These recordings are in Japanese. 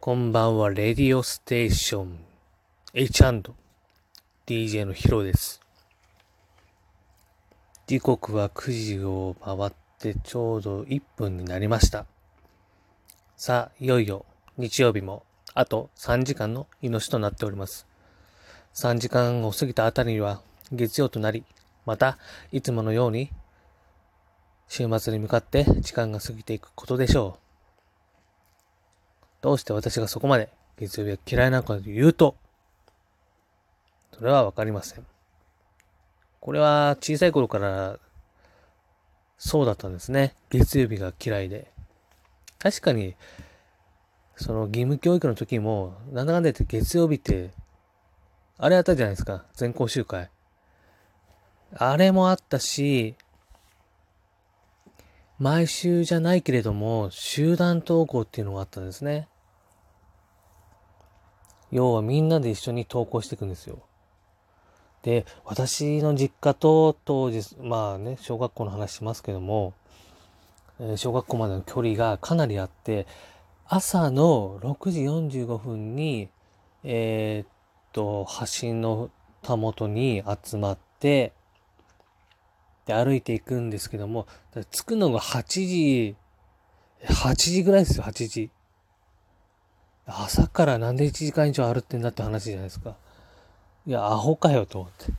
こんばんは、レディオステーション H&DJ のヒロです。時刻は9時を回ってちょうど1分になりました。さあ、いよいよ日曜日もあと3時間の命となっております。3時間を過ぎたあたりには月曜となり、またいつものように週末に向かって時間が過ぎていくことでしょう。どうして私がそこまで月曜日が嫌いなのかというと、それはわかりません。これは小さい頃からそうだったんですね。月曜日が嫌いで。確かに、その義務教育の時も、なんだかんだ言って月曜日って、あれあったじゃないですか。全校集会。あれもあったし、毎週じゃないけれども、集団登校っていうのがあったんですね。要はみんなで一緒に登校していくんですよ。で、私の実家と当時、まあね、小学校の話しますけども、え小学校までの距離がかなりあって、朝の6時45分に、えーっと、橋のたもとに集まって、で、歩いていくんですけども、着くのが8時、8時ぐらいですよ、8時。朝からなんで1時間以上歩ってんだって話じゃないですか。いや、アホかよと思って。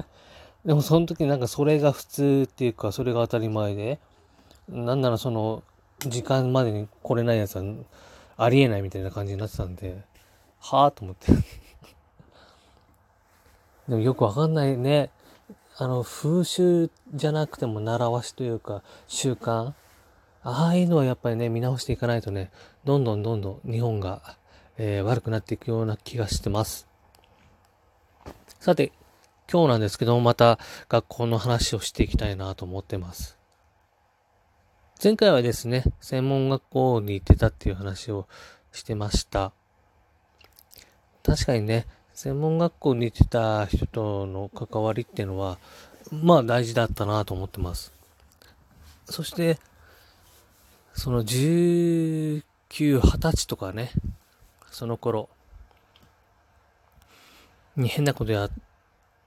でもその時なんかそれが普通っていうか、それが当たり前で、なんならその、時間までに来れないやつはありえないみたいな感じになってたんで、はぁと思って。でもよくわかんないね。あの、風習じゃなくても習わしというか、習慣？ああいうのはやっぱりね、見直していかないとね、どんどんどんどん日本が、えー悪くなっていくような気がしてます。さて、今日なんですけども、また学校の話をしていきたいなと思ってます。前回はですね、専門学校に行ってたっていう話をしてました。確かにね、専門学校に行ってた人との関わりっていうのは、まあ大事だったなと思ってます。そして、その19、20歳とかね、その頃に変なことやっ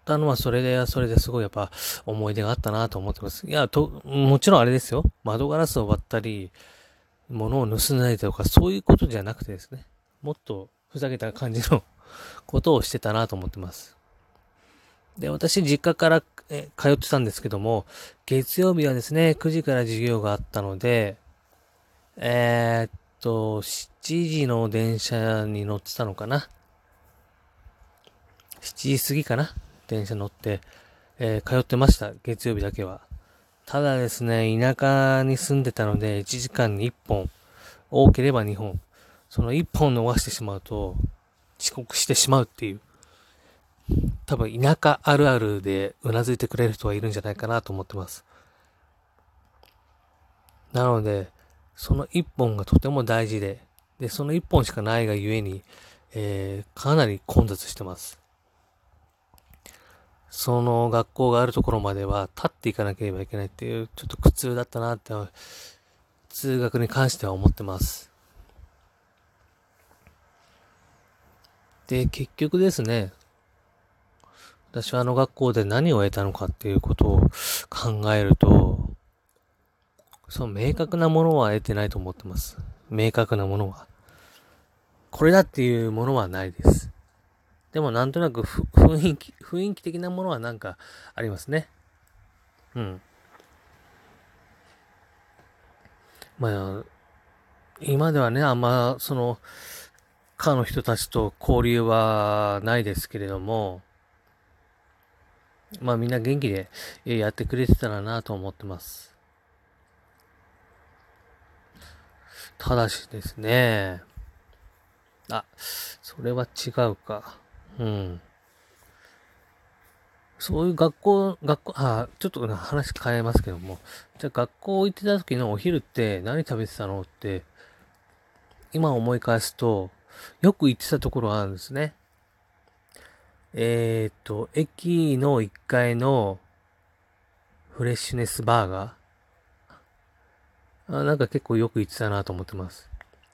たのはそれで、それですごいやっぱ思い出があったなと思ってます。いや、と、もちろんあれですよ。窓ガラスを割ったり、物を盗んだりとか、そういうことじゃなくてですね、もっとふざけた感じのことをしてたなと思ってます。で、私、実家からえ通ってたんですけども、月曜日はですね、9時から授業があったので、えーっと、7時の電車に乗ってたのかな？7時過ぎかな？電車乗って、えー通ってました。月曜日だけは。ただですね、田舎に住んでたので、1時間に1本、多ければ2本。その1本逃してしまうと、遅刻してしまうっていう。多分田舎あるあるでうなずいてくれる人はいるんじゃないかなと思ってます。なので、その一本がとても大事で、で、その一本しかないがゆえに、えーかなり混雑してます。その学校があるところまでは立っていかなければいけないっていう、ちょっと苦痛だったなって、通学に関しては思ってます。で、結局ですね、私はあの学校で何を得たのかっていうことを考えると、その明確なものは得てないと思ってます。明確なものは。これだっていうものはないです。でもなんとなく雰囲気、雰囲気的なものはなんかありますね。うん。まあ、今ではね、あんまその、科の人たちと交流はないですけれども、まあみんな元気でやってくれてたらなと思ってます。ただしですね、あ、それは違うか。うん。そういう学校、学校、あ、ちょっと話変えますけども、じゃあ学校行ってた時のお昼って何食べてたのって、今思い返すと、よく行ってたところがあるんですね。えーっと、駅の1階の、フレッシュネスバーガー。あなんか結構よく言ってたなと思ってます。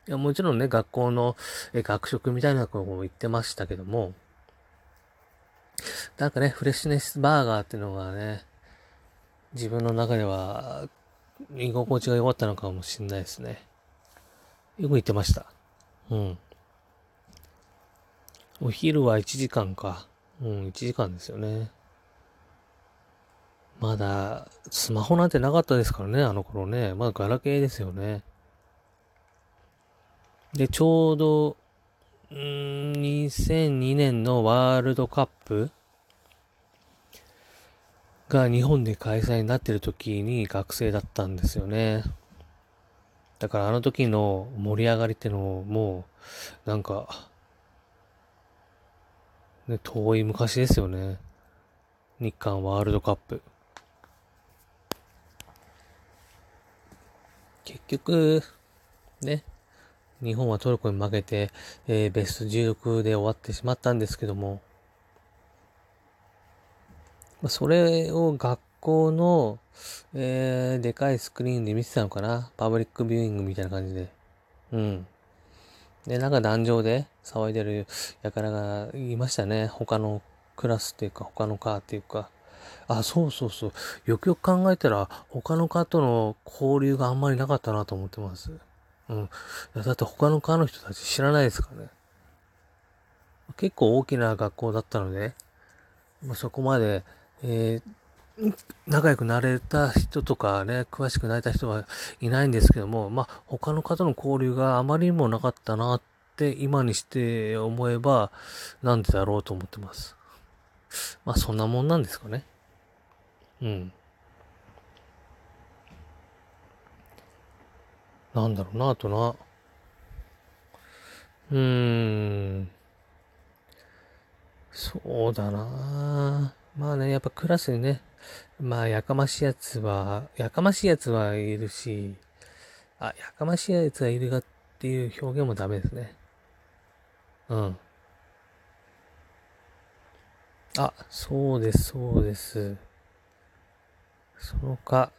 いやもちろんね、学校の学食みたいなとことも言ってましたけども、なんかね、フレッシュネスバーガーっていうのがね、自分の中では居心地が良かったのかもしれないですね。よく言ってました。うん。お昼は1時間か。うん、1時間ですよね。まだ、スマホなんてなかったですからね、あの頃ね。まだガラケーですよね。で、ちょうど、ん2002年のワールドカップが日本で開催になってる時に学生だったんですよね。だからあの時の盛り上がりってのをもう、なんか、ね、遠い昔ですよね。日韓ワールドカップ。結局、ね、日本はトルコに負けて、えー、ベスト16で終わってしまったんですけども、それを学校の、えー、でかいスクリーンで見てたのかなパブリックビューイングみたいな感じで。うん。で、なんか壇上で騒いでる輩がいましたね。他のクラスっていうか、他の科っていうか。あ、そうそうそう。よくよく考えたら、他の科との交流があんまりなかったなと思ってます。うん。だって他の科の人たち知らないですかね。結構大きな学校だったので、まあ、そこまで、えー、仲良くなれた人とかね、詳しくなれた人はいないんですけども、まあ、他の方の交流があまりにもなかったなって今にして思えば、なんでだろうと思ってます。まあ、そんなもんなんですかね。うん。なんだろうな、あとな。うーん。そうだな。まあね、やっぱクラスにね、まあ、やかましいやつは、やかましいやつはいるし、あ、やかましいやつはいるがっていう表現もダメですね。うん。あ、そうです、そうです。そのか、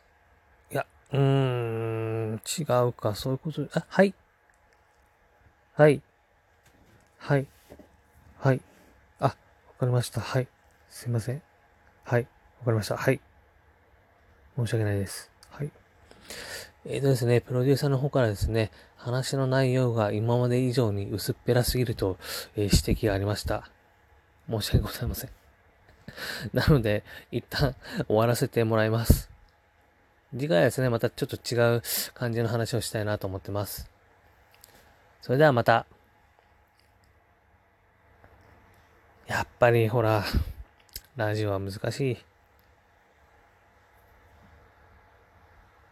いや、うーん、違うか、そういうこと、あ、はい。はい。はい。はい。あ、わかりました。はい。すいません。はい。わかりました。はい。申し訳ないです。はい。えっ、ー、とですね、プロデューサーの方からですね、話の内容が今まで以上に薄っぺらすぎると、えー、指摘がありました。申し訳ございません。なので、一旦終わらせてもらいます。次回はですね、またちょっと違う感じの話をしたいなと思ってます。それではまた。やっぱりほら、ラジオは難しい。